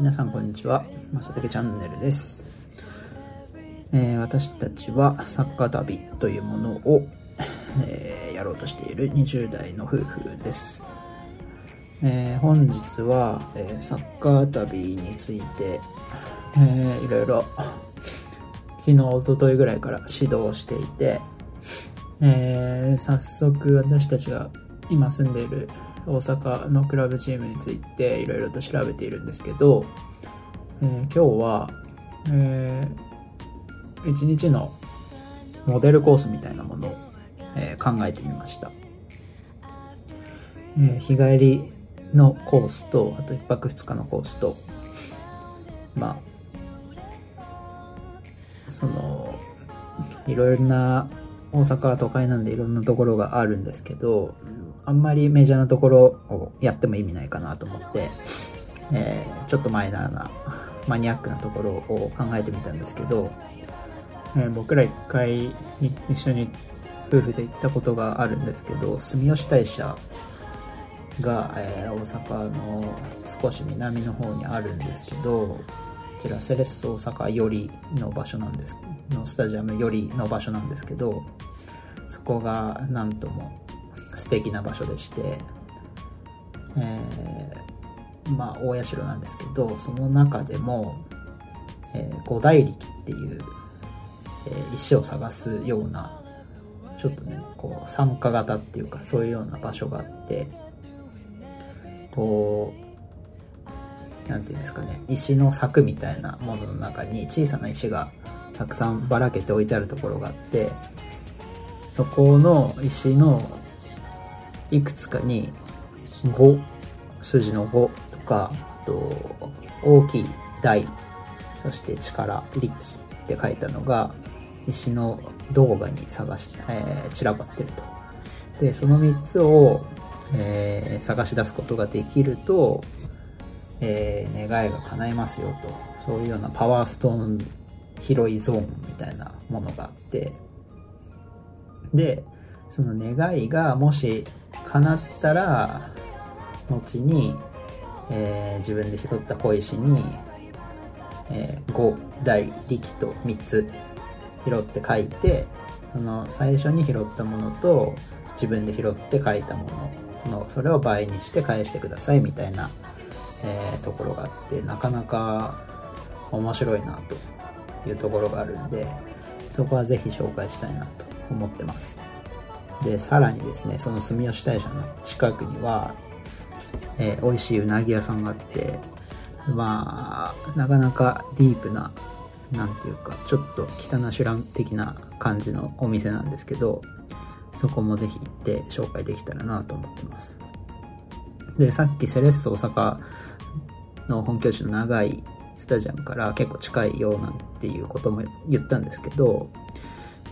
皆さんこんにちは。まさたけチャンネルです、えー私たちはサッカー旅というものを、えーやろうとしている20代の夫婦です。えー本日は、えーサッカー旅について、えーいろいろ昨日、一昨日ぐらいから指導していて、えー早速私たちが今住んでいる大阪のクラブチームについていろいろと調べているんですけど、えー今日は、え1日のモデルコースみたいなものを、えー考えてみました、えー日帰りのコースとあと1泊2日のコースとまあそのいろいろな大阪は都会なんでいろんなところがあるんですけどあんまりメジャーなところをやっても意味ないかなと思って、えーちょっとマイナーなマニアックなところを考えてみたんですけど、えー僕ら一回一緒に夫婦で行ったことがあるんですけど住吉大社が、えー大阪の少し南の方にあるんですけどこちらセレッソ大阪よりの場所なんですのスタジアムよりの場所なんですけどそこがなんとも素敵な場所でして、えーまあ大社なんですけどその中でも、えー五大力っていう、えー石を探すようなちょっとねこう参加型っていうかそういうような場所があってこうなんていうんですかね石の柵みたいなものの中に小さな石がたくさんばらけて置いてあるところがあってそこの石のいくつかに5数字の5とかあと大きい大そして力力って書いたのが石の動画に探し、えー散らばってると。でその3つを、えー探し出すことができると、えー願いが叶いますよと。そういうようなパワーストーン広いゾーンみたいなものがあって。でその願いがもし叶ったら後に、えー自分で拾った小石に、えー5大力と3つ拾って書いてその最初に拾ったものと自分で拾って書いたものそのそれを倍にして返してくださいみたいな、えーところがあってなかなか面白いなというところがあるんでそこはぜひ紹介したいなと思ってます。でさらにですねその住吉大社の近くには、えー美味しいうなぎ屋さんがあってまあなかなかディープななんていうかちょっと汚シュラン的な感じのお店なんですけどそこもぜひ行って紹介できたらなと思ってます。でさっきセレッソ大阪の本拠地の長いスタジアムから結構近いよなんていうことも言ったんですけど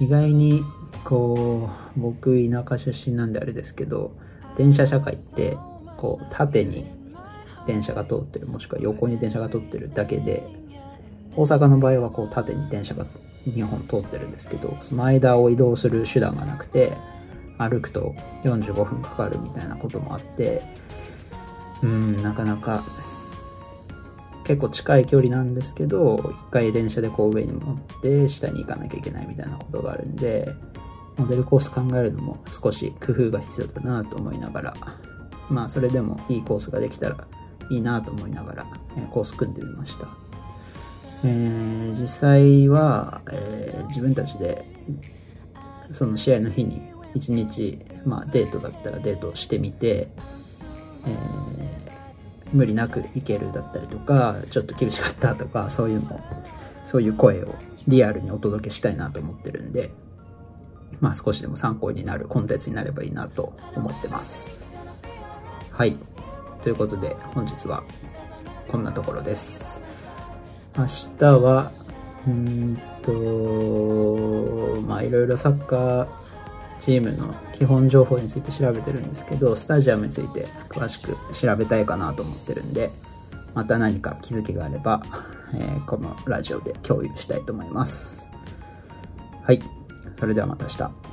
意外にこう僕田舎出身なんであれですけど電車社会ってこう縦に電車が通ってるもしくは横に電車が通ってるだけで大阪の場合はこう縦に電車が2本通ってるんですけどその間を移動する手段がなくて歩くと45分かかるみたいなこともあってうんなかなか結構近い距離なんですけど一回電車でこう上に持って下に行かなきゃいけないみたいなことがあるんでモデルコース考えるのも少し工夫が必要だなと思いながらまあそれでもいいコースができたらいいなと思いながら、えコース組んでみました、えー実際は、えー自分たちでその試合の日に一日、まあ、デートだったらデートをしてみて、えー無理なく行けるだったりとかちょっと厳しかったとかそういうのそういう声をリアルにお届けしたいなと思ってるんでまあ少しでも参考になるコンテンツになればいいなと思ってます。はい。ということで本日はこんなところです。明日はうんとまあいろいろサッカーチームの基本情報について調べてるんですけどスタジアムについて詳しく調べたいかなと思ってるんでまた何か気づきがあれば、えーこのラジオで共有したいと思います。はい。それではまた明日。